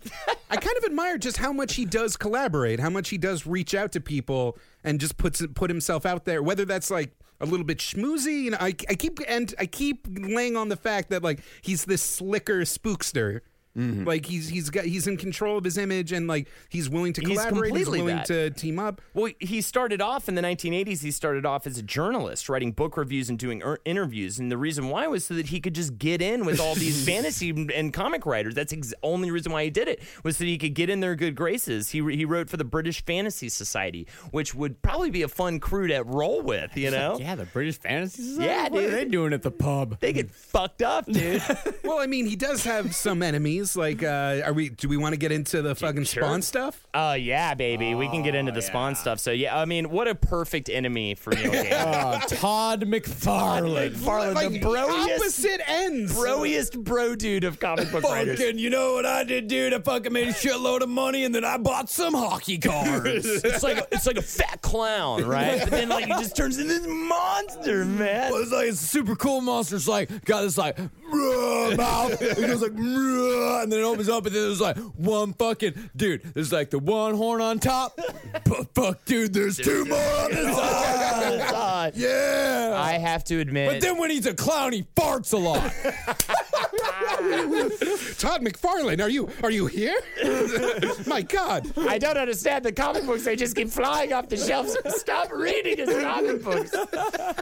S2: I kind of admire just how much he does collaborate, how much he does reach out to people and just puts put himself out there. Whether that's like a little bit schmoozy, you know, I, I keep and I keep laying on the fact that like he's this slicker spookster.
S1: Mm-hmm.
S2: Like he's he's got he's in control of his image and like he's willing to
S1: He's
S2: collaborate. He's
S1: completely
S2: willing
S1: that.
S2: to team up.
S1: Well, he started off in the 1980s. He started off as a journalist, writing book reviews and doing er- interviews. And the reason why was so that he could just get in with all these fantasy and comic writers. That's the ex- only reason why he did it was so that he could get in their good graces. He he wrote for the British Fantasy Society, which would probably be a fun crew to roll with. You know,
S3: Yeah, the British Fantasy Society.
S1: Yeah,
S3: what are
S1: dude.
S3: they doing at the pub?
S1: they get fucked up, dude.
S2: Well, I mean, he does have some enemies. Like, uh, are we? Do we want to get into the fucking
S1: Sure.
S2: Spawn stuff?
S1: Oh yeah, baby. we can get into the Spawn stuff. So yeah, I mean, what a perfect enemy for Neil Gaiman.
S3: Uh, Todd McFarlane.
S1: McFarlane,
S2: Like
S1: the broiest,
S2: opposite ends.
S1: broiest bro dude of comic book writers.
S3: You know what I did, dude? I fucking made a shitload of money and then I bought some hockey cards.
S1: It's like a, it's like a fat clown, right? But then like he just turns into this monster, man.
S3: Well, it's like it's a super cool monster. It's like got this like "Bruh," mouth. It goes like "Bruh," and then it opens up and then there's like one fucking dude. There's like the one horn on top. but fuck, dude, there's two more on the side. Yeah.
S1: I have to admit,
S3: but then when he's a clown, he farts a lot.
S2: Todd McFarlane, are you are you here? My God.
S1: I don't understand the comic books. They just keep flying off the shelves. Stop reading his comic books.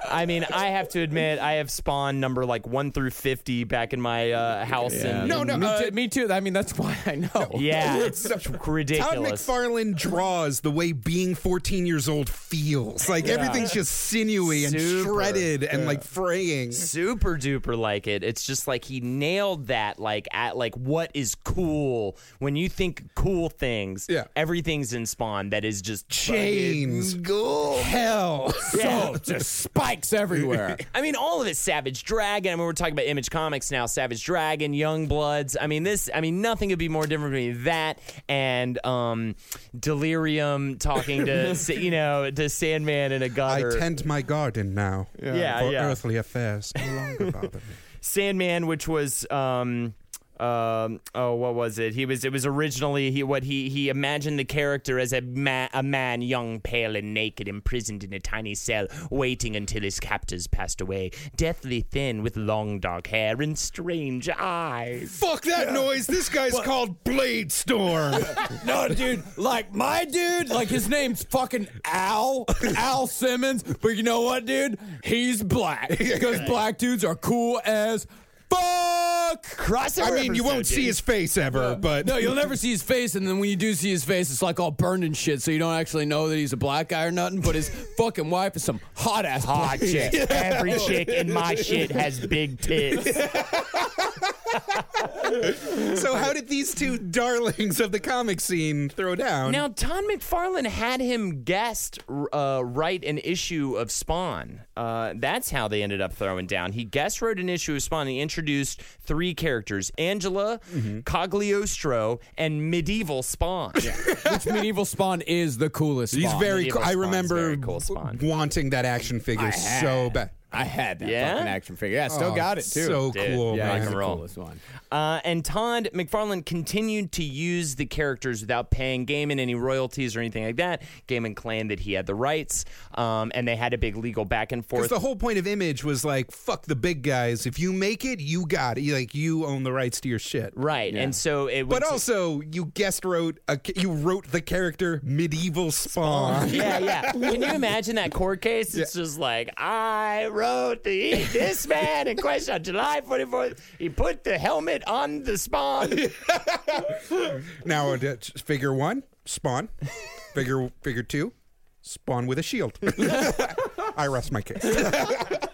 S1: I mean, I have to admit, I have spawned number like one through fifty back in my uh, house. in-
S2: No, no,
S3: me,
S2: uh,
S3: too, me too. I mean, that's why I know.
S1: Yeah, it's
S2: Todd
S1: ridiculous.
S2: Todd McFarlane draws the way being 14 years old feels. Like everything's just sinewy and
S1: Super.
S2: shredded and like fraying.
S1: super duper like it. It's just like he nailed that like at like what is cool when you think cool things.
S2: Yeah.
S1: everything's in Spawn that is just
S2: Chains.
S1: Cool.
S2: Hell.
S3: So just spikes everywhere.
S1: I mean, all of it. Savage Dragon. I mean, we're talking about Image Comics now. Savage Dragon, Young Bloods. I mean, this. I mean, nothing could be more different between that and um, Delirium talking to you know to Sandman in a gutter.
S2: I tend my garden now.
S1: Yeah,
S2: for
S1: yeah.
S2: earthly affairs no longer bother me.
S1: Sandman, which was um um oh what was it he was it was originally he what he he imagined the character as a man a man young pale and naked imprisoned in a tiny cell waiting until his captors passed away deathly thin with long dark hair and strange eyes
S2: Fuck that noise. This guy's called Blade Storm.
S3: No, dude, like my dude, like his name's fucking Al, Al Simmons. But you know what, dude? He's black. Because black dudes are cool as fuck.
S1: Crossover
S2: I mean, you won't see his face ever, but
S3: No, you'll never see his face, and then when you do see his face, it's like all burned and shit, so you don't actually know that he's a black guy or nothing. But his fucking wife is some hot ass
S1: hot chick every chick in my shit has big tits
S2: so how did these two darlings of the comic scene throw down?
S1: Now, Todd McFarlane had him guest uh, write an issue of Spawn. Uh, that's how they ended up throwing down. He guest wrote an issue of Spawn. He introduced three characters Angela,
S2: Mm-hmm.
S1: Cagliostro, and Medieval Spawn.
S3: Which medieval spawn is the coolest.
S2: He's
S3: Spawn.
S2: very
S1: Medieval
S2: cool. I remember
S1: cool Spawn.
S2: wanting that action figure so bad.
S3: I had that
S1: Yeah?
S3: fucking action figure. Yeah, still
S2: Oh,
S3: got it too.
S2: So
S1: Dude,
S2: cool,
S3: yeah,
S1: rock
S3: he's
S2: man.
S1: and
S3: the
S1: roll.
S3: coolest one.
S1: Uh, and Todd McFarlane continued to use the characters without paying Gaiman any royalties or anything like that. Gaiman claimed that he had the rights, um, and they had a big legal back and
S2: Because
S1: forth.
S2: the whole point of Image was like, fuck the big guys. If you make it, you got it. You- Like you own the rights to your shit.
S1: right, and so it.
S2: Was But
S1: was-
S2: also, you guest wrote a, you wrote the character Medieval Spawn.
S1: yeah, yeah. Can you imagine that court case? It's just like I wrote the this man in question on July 44th. He put the helmet on the spawn.
S2: Now, uh, figure one, Spawn. Figure figure two, Spawn with a shield. I rest my case.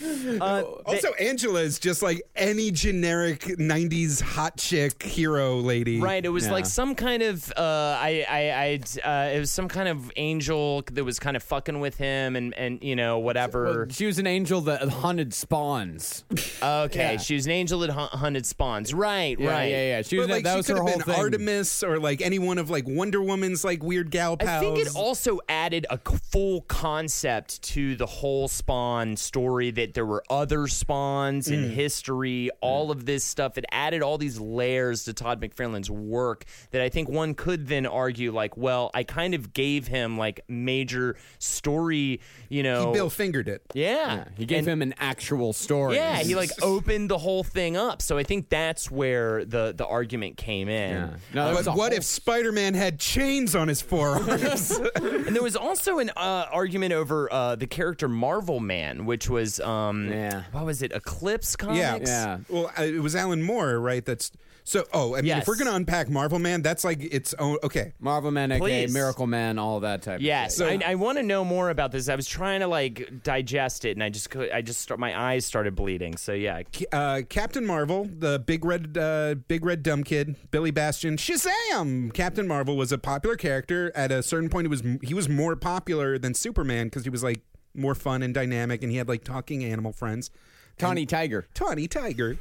S1: Uh,
S2: Also, Angela is just like any generic '90s hot chick hero lady.
S1: Right, it was
S3: Yeah.
S1: like some kind of uh, I I I uh, it was some kind of angel that was kind of fucking with him and and you know whatever.
S3: Well, she was an angel that hunted spawns.
S1: okay,
S3: yeah.
S1: she was an angel that hun- hunted spawns. Right,
S3: Yeah,
S1: right.
S3: yeah, yeah. She was
S2: But like
S3: that
S2: she
S3: was
S2: could
S3: her
S2: have
S3: whole
S2: been
S3: thing.
S2: Artemis or like any one of like Wonder Woman's like weird gal pals.
S1: I think it also added a c- full concept to the whole Spawn story that there were other Spawns
S2: Mm.
S1: in history, all of this stuff. It added all these layers to Todd McFarlane's work that I think one could then argue, like, well, I kind of gave him like major story, you know.
S2: he Bill fingered it.
S1: yeah.
S3: Yeah, he gave
S1: And-
S3: him an actual story.
S1: Yeah, he like opened the whole thing up. So I think that's where the the argument came in.
S3: Yeah. No,
S2: But what if Spider-Man had chains on his forearms?
S1: And there was also an uh, argument over uh, the character Marvel Man, which was um,
S3: Yeah.
S1: what was it? Eclipse Comics.
S2: yeah.
S3: Yeah.
S2: Well, uh, it was Alan Moore, right? That's so. Oh, I mean,
S1: Yes.
S2: if we're gonna unpack Marvel Man, that's like its own. Okay.
S3: Marvel Man, aka
S1: Please.
S3: Miracle Man, all that type.
S1: Yes,
S3: of shit.
S1: I, I want to know more about this. I was trying to like digest it, and I just could. I just start, my eyes started bleeding. So yeah,
S2: Uh, Captain Marvel, the big red, uh, big red dumb kid, Billy Batson, Shazam! Captain Marvel was a popular character. At a certain point, it was he was more popular than Superman because he was like more fun and dynamic, and he had like talking animal friends.
S3: Tawny Tiger.
S2: Tawny Tiger.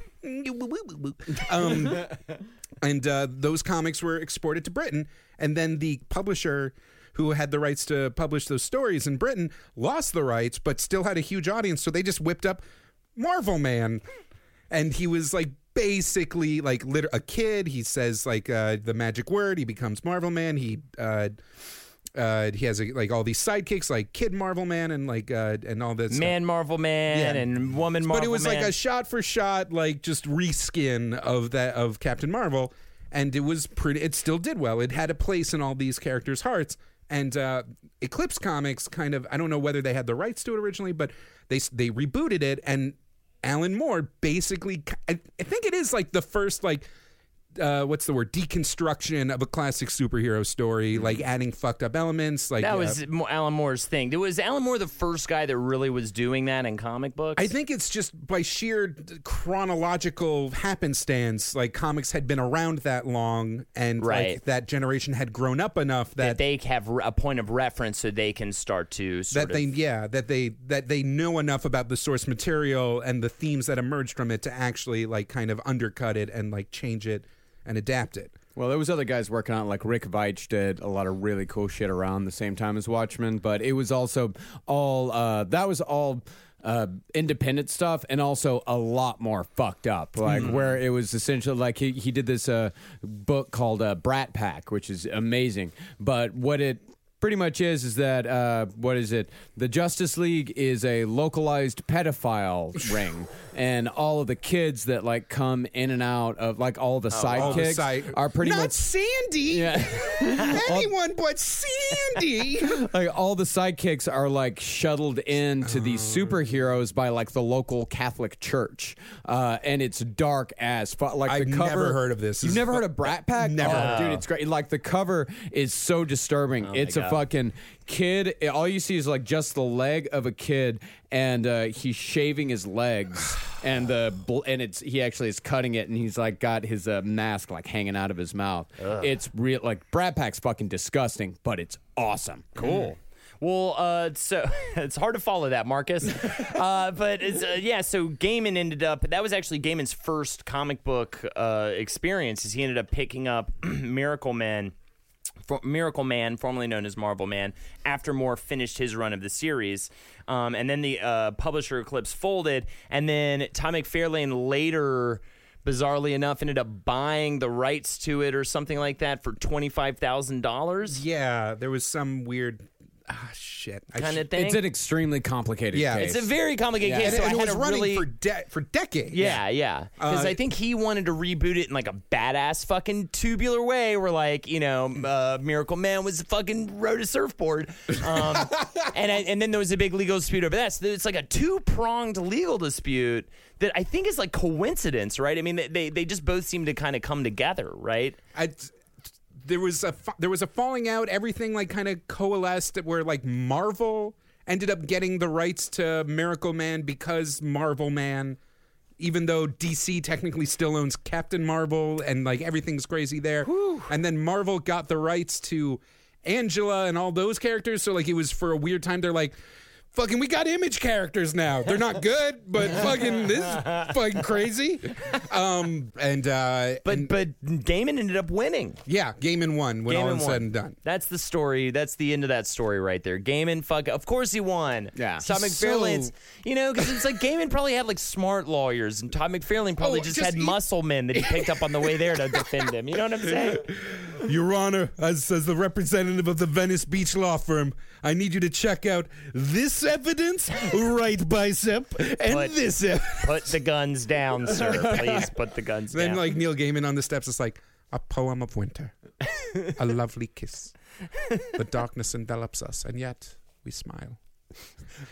S2: Um, and uh, those comics were exported to Britain, and then the publisher who had the rights to publish those stories in Britain lost the rights, but still had a huge audience, so they just whipped up Marvel Man, and he was like basically like lit- a kid. He says like uh, the magic word. He becomes Marvel Man. He uh, uh, he has like all these sidekicks like Kid Marvel Man and like uh, and all this stuff.
S1: Man Marvel Man
S2: Yeah.
S1: and Woman Marvel
S2: But it was
S1: Man.
S2: like a shot for shot, like just reskin of that of Captain Marvel, and it was pretty. It still did well. It had a place in all these characters' hearts. And uh, Eclipse Comics kind of I don't know whether they had the rights to it originally, but they they rebooted it, and Alan Moore basically I, I think it is like the first like. Uh, what's the word? Deconstruction of a classic superhero story, like adding fucked up elements. Like
S1: that
S2: uh,
S1: was Alan Moore's thing. Was Alan Moore the first guy that really was doing that in comic books?
S2: I think it's just by sheer chronological happenstance. Like comics had been around that long, and
S1: Right.
S2: like that generation had grown up enough
S1: that
S2: that
S1: they have a point of reference so they can start to sort
S2: that they yeah that they that they know enough about the source material and the themes that emerged from it to actually like kind of undercut it and like change it and adapt it.
S3: Well, there was other guys working on it, like Rick Veitch did a lot of really cool shit around the same time as Watchmen, but it was also all uh, that was all uh, independent stuff and also a lot more fucked up. Like where it was essentially like he he did this uh, book called uh, Brat Pack, which is amazing, but what it pretty much is is that uh, what is it? The Justice League is a localized pedophile ring, and all of the kids that like come in and out of like all the
S2: Oh, All the
S3: sidekicks
S2: side-
S3: are pretty
S2: not
S3: much
S2: Sandy.
S3: yeah.
S2: Anyone but Sandy.
S3: like all the sidekicks are like shuttled in to these superheroes by like the local Catholic Church, uh, and it's dark as fuck. Like
S2: I've
S3: the cover,
S2: never heard of this.
S3: You've
S2: This is
S3: never
S2: fu-
S3: heard of Brat Pack?
S2: Never.
S3: Oh, dude. It's great. Like the cover is so disturbing. it's a
S1: God.
S3: Fucking kid. All you see is like just the leg of a kid, and uh, he's shaving his legs. and the bl- and it's he actually is cutting it, and he's like got his uh, mask like hanging out of his mouth. It's real like Brat Pack's fucking disgusting, but it's awesome.
S1: Cool. Well, uh, so it's hard to follow that, Marcus. uh, but it's, uh, yeah, so Gaiman ended up. That was actually Gaiman's first comic book uh, experience. Is he ended up picking up Miracle Man. For Miracle Man, formerly known as Marvel Man, after Moore finished his run of the series, um, and then the uh, publisher Eclipse folded, and then Todd McFarlane later bizarrely enough, ended up buying the rights to it or something like that for twenty five thousand dollars,
S2: Yeah, there was some weird ah shit. I
S1: kind
S2: sh-
S1: of thing.
S3: It's an extremely complicated
S2: Yeah,
S3: case.
S1: It's a very complicated
S3: Yeah.
S1: case.
S2: and,
S1: so
S2: and
S1: I
S2: it
S1: had
S2: was
S1: to
S2: running
S1: really,
S2: for de- for decades.
S1: yeah, yeah. Because
S2: Uh,
S1: I think he wanted to reboot it in like a badass fucking tubular way, where like you know, uh, Miracle Man was fucking rode a surfboard, um, and I, and then there was a big legal dispute over that. So it's like a two pronged legal dispute that I think is like coincidence, right? I mean, they they, they just both seem to kind of come together, right?
S2: I, there was a there was a falling out. Everything like kind of coalesced where like Marvel ended up getting the rights to Miracle Man because Marvel Man, even though DC technically still owns Captain Marvel and like everything's crazy there. And then Marvel got the rights to Angela and all those characters. So like it was for a weird time. They're like. Fucking, we got image characters now. They're not good, but fucking this is fucking crazy. Um, and uh,
S1: But
S2: and-
S1: but Gaiman ended up winning.
S2: yeah, Gaiman won when all
S1: Gaiman
S2: is
S1: won.
S2: said and done.
S1: That's the story. That's the end of that story right there. Gaiman, fuck, of course he won.
S3: Yeah.
S1: Todd McFarlane's,
S2: so-
S1: you know, because it's like Gaiman probably had like smart lawyers, and Todd McFarlane probably
S2: Oh,
S1: just,
S2: just
S1: had
S2: he-
S1: muscle men that he picked up on the way there to defend him. You know what I'm saying?
S2: Your Honor, as, as the representative of the Venice Beach law firm, I need you to check out this evidence, right bicep, and
S1: But-
S2: this. ev-
S1: Put the guns down, sir. Please put the guns
S2: then,
S1: down.
S2: Then, like Neil Gaiman on the steps, is like a poem of winter, a lovely kiss. The darkness envelops us, and yet we smile.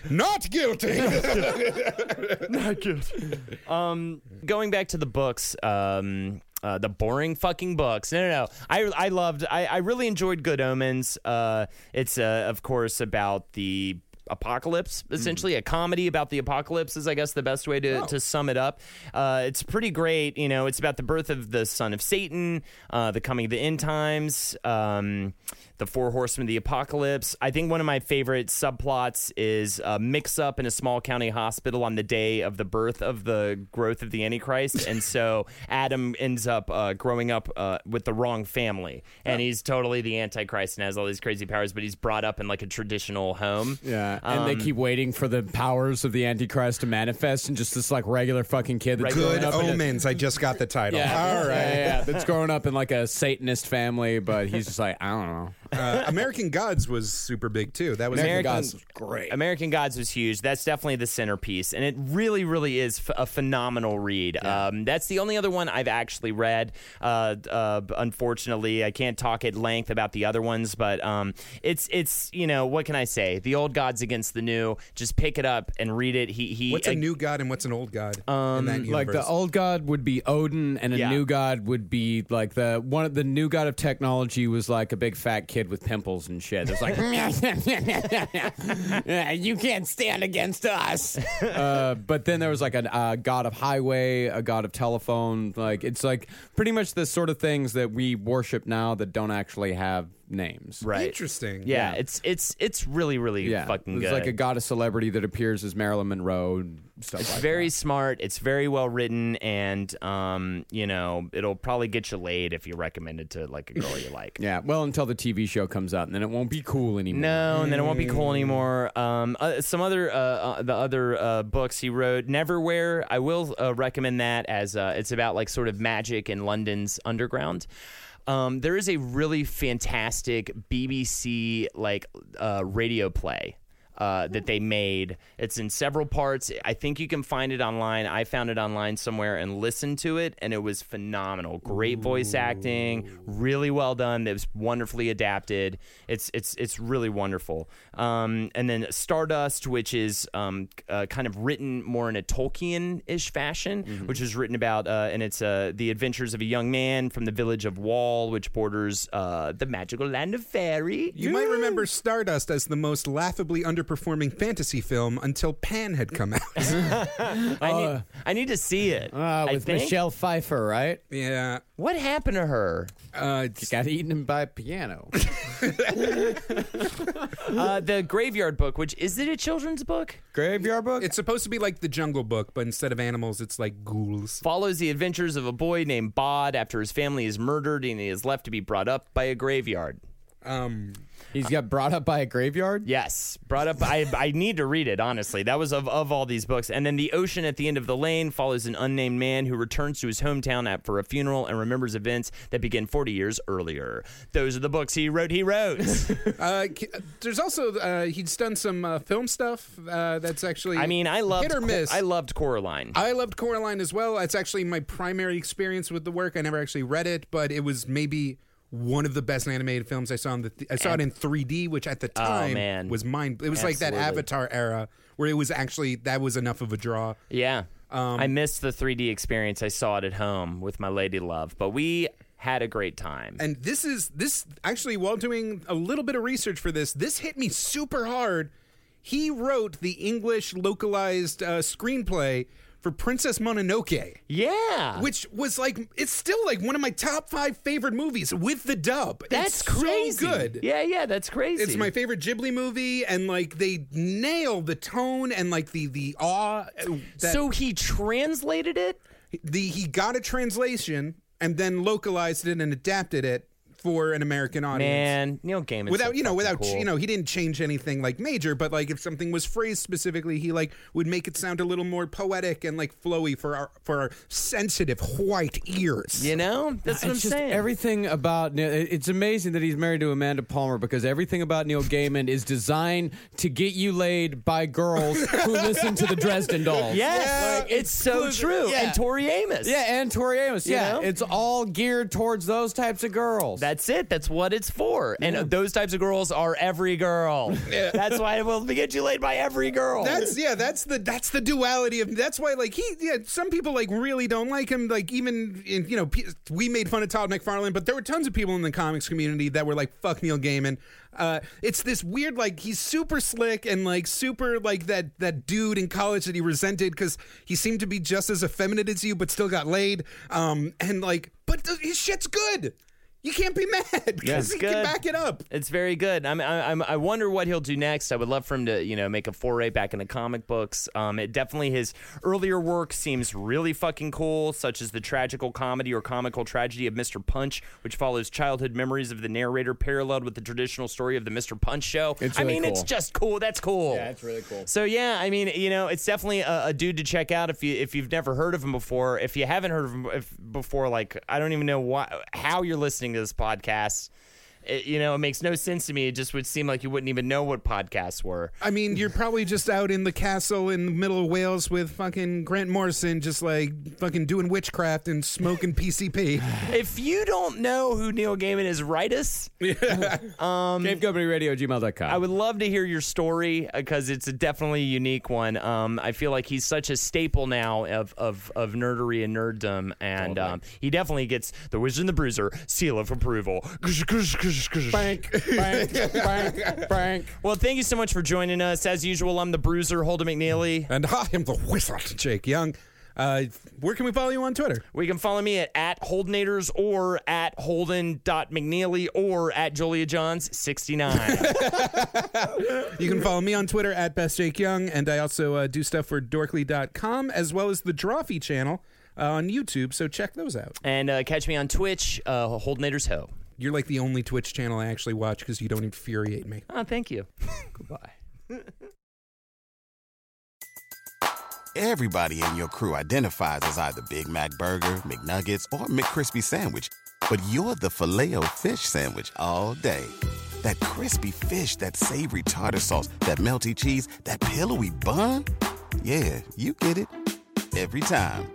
S2: Not guilty. Not guilty.
S1: um, going back to the books, um, uh, the boring fucking books. No, no, no. I, I loved. I, I really enjoyed Good Omens. Uh, it's uh, of course about the apocalypse essentially. A comedy about the apocalypse is i guess the best way to, to sum it up. Uh, it's pretty great you know it's about the birth of the son of satan uh, the coming of the end times um, the four horsemen of the apocalypse. I think one of my favorite subplots is a mix up in a small county hospital on the day of the birth of the growth of the antichrist. And so adam ends up uh, growing up uh, with the wrong family. And he's totally the antichrist and has all these crazy powers but he's brought up in like a traditional home.
S3: Yeah, and they
S1: Um,
S3: keep waiting for the powers of the Antichrist to manifest, and just this like regular fucking kid that's
S2: Good
S3: up in a-
S2: omens. I just got the title.
S3: yeah,
S2: All right.
S3: yeah, yeah, yeah, that's growing up in like a Satanist family, but he's just like I don't know.
S2: Uh, American Gods was super big too. That was
S3: American
S1: American-
S3: Gods was great.
S1: American Gods was huge. That's definitely the centerpiece, and it really, really is f- a phenomenal read. Um, that's the only other one I've actually read. Uh, uh, unfortunately, I can't talk at length about the other ones, but um, it's it's you know what can I say? The old gods against the new. Just pick it up and read it. He he.
S2: What's a
S1: uh,
S2: new god and what's an old god in that
S3: like the old god would be Odin, and a
S1: Yeah.
S3: new god would be like the one the new god of technology was like a big fat kid with pimples and shit. It's like you can't stand against us. uh, but then there was like a uh, god of highway, a god of telephone. Like it's like pretty much the sort of things that we worship now that don't actually have names.
S1: right.
S2: Interesting.
S1: Yeah, it's it's it's really really
S3: Yeah,
S1: fucking
S3: there's
S1: good.
S3: like a god of celebrity that appears as Marilyn Monroe and stuff
S1: It's
S3: like
S1: very
S3: that.
S1: smart. It's very well written, and um, you know, it'll probably get you laid if you recommend it to like a girl you like.
S3: Yeah, well, until the TV show comes out, and then it won't be cool anymore.
S1: No, and then it won't be cool anymore. Um, uh, some other uh, uh, the other uh, books he wrote, Neverwhere. I will uh, recommend that as uh, it's about like sort of magic in London's underground. Um, there is a really fantastic BBC like uh, radio play. Uh, that they made. It's in several parts. I think you can find it online. I found it online somewhere and listened to it, and it was phenomenal. Great voice acting, really well done. It was wonderfully adapted. It's it's it's really wonderful. Um, and then Stardust, which is um, uh, kind of written more in a Tolkien-ish fashion, which is written about, uh, and it's uh, the adventures of a young man from the village of Wall, which borders uh, the magical land of Faerie.
S2: You might remember Stardust as the most laughably underpowered underperforming fantasy film until Pan had come out.
S1: I need, I need to see it.
S3: Uh,
S1: I
S3: with
S1: think.
S3: Michelle Pfeiffer, right?
S2: yeah.
S1: What happened to her?
S2: Uh,
S3: She got eaten by a piano.
S1: Uh, the Graveyard Book, which is it a children's book?
S3: Graveyard book.
S2: it's supposed to be like the Jungle Book, but instead of animals, it's like ghouls.
S1: follows the adventures of a boy named Bod after his family is murdered and he is left to be brought up by a graveyard.
S2: Um,
S3: He's got brought up by a graveyard.
S1: Yes, brought up. I, I need to read it honestly. That was of, of all these books. And then the ocean at the end of the lane follows an unnamed man who returns to his hometown at, for a funeral and remembers events that begin 40 years earlier. Those are the books he wrote. He wrote.
S2: uh, there's also uh, he's done some uh, film stuff uh, that's actually.
S1: I mean, I loved.
S2: hit or miss.
S1: I loved Coraline.
S2: I loved Coraline as well. It's actually my primary experience with the work. I never actually read it, but it was maybe one of the best animated films I saw. In the th- I saw it in 3D, which at the time
S1: Oh,
S2: was mind. It was like that Avatar era where it was actually that was enough of a draw.
S1: yeah,
S2: Um,
S1: I missed the 3D experience. I saw it at home with my lady love, but we had a great time.
S2: And this is this actually while doing a little bit of research for this, this hit me super hard. He wrote the English localized uh, screenplay for Princess Mononoke.
S1: yeah,
S2: which was like it's still like one of my top five favorite movies with the dub.
S1: that's
S2: it's
S1: crazy.
S2: So good.
S1: Yeah, yeah, that's crazy.
S2: It's my favorite Ghibli movie, and like they nail the tone and like the the awe. That
S1: so he translated it.
S2: the he got a translation and then localized it and adapted it for an American audience.
S1: Man, Neil Gaiman.
S2: Without you know, without
S1: cool.
S2: you know, he didn't change anything like major, but like if something was phrased specifically, he like would make it sound a little more poetic and like flowy for our for our sensitive white ears.
S1: You know, that's what I'm
S3: just
S1: saying.
S3: everything about it's amazing that he's married to Amanda Palmer because everything about Neil Gaiman is designed to get you laid by girls who listen to the Dresden Dolls.
S1: yes,
S3: Like,
S1: it's so true.
S3: yeah.
S1: And Tori Amos.
S3: Yeah, and Tori Amos.
S1: You
S3: Yeah,
S1: know?
S3: it's all geared towards those types of girls.
S1: That's it. That's what it's for. And those types of girls are every girl. That's why it will get you laid by every girl.
S2: That's yeah. That's the that's the duality of. That's why like he yeah. Some people like really don't like him. Like even in you know we made fun of Todd McFarlane, but there were tons of people in the comics community that were like fuck Neil Gaiman. Uh, it's this weird like he's super slick and like super like that that dude in college that he resented because he seemed to be just as effeminate as you, but still got laid. Um and like but his shit's good. You can't be mad because
S1: it's
S2: he
S1: good.
S2: can back it up.
S1: It's very good. I'm, I'm, I wonder what he'll do next. I would love for him to, you know, make a foray back into comic books. Um, it definitely his earlier work seems really fucking cool, such as the tragical comedy or comical tragedy of Mr. Punch, which follows childhood memories of the narrator, paralleled with the traditional story of the Mr. Punch show.
S3: It's
S1: I
S3: really
S1: mean, it's just cool. That's cool.
S3: Yeah, it's really cool.
S1: So yeah, I mean, you know, it's definitely a, a dude to check out if you if you've never heard of him before. If you haven't heard of him if, before, like I don't even know why how you're listening to this podcast. It, you know, it makes no sense to me. It just would seem like you wouldn't even know what podcasts were.
S2: I mean, you're probably just out in the castle in the middle of Wales with fucking Grant Morrison, just like fucking doing witchcraft and smoking PCP.
S1: If you don't know who Neil Gaiman is, write us.
S3: CaveCompanyRadio gmail.com.
S1: I would love to hear your story because it's a definitely a unique one. Um, I feel like he's such a staple now of of, of nerdery and nerddom, and um, he definitely gets the Wizard and the Bruiser seal of approval.
S3: Bank, bank, bank, bank.
S1: Well, thank you so much for joining us. As usual, I'm the Bruiser, Holden McNeely.
S2: and I am the wizard, Jake Young. Uh, where can we follow you on Twitter?
S1: We can follow me at, at Holdenators or at Holden.McNeely or at Julia Johns 69.
S2: You can follow me on Twitter at Best Jake Young, and I also uh, do stuff for Dorkly.com as well as the Drawfee channel uh, on YouTube. So check those out.
S1: and uh, catch me on Twitch, uh, Holdenators Ho.
S2: You're like the only Twitch channel I actually watch because you don't infuriate me.
S1: Oh, thank you.
S3: Goodbye.
S4: Everybody in your crew identifies as either Big Mac Burger, McNuggets, or McCrispy Sandwich. But you're the filet fish Sandwich all day. That crispy fish, that savory tartar sauce, that melty cheese, that pillowy bun. Yeah, you get it. Every time.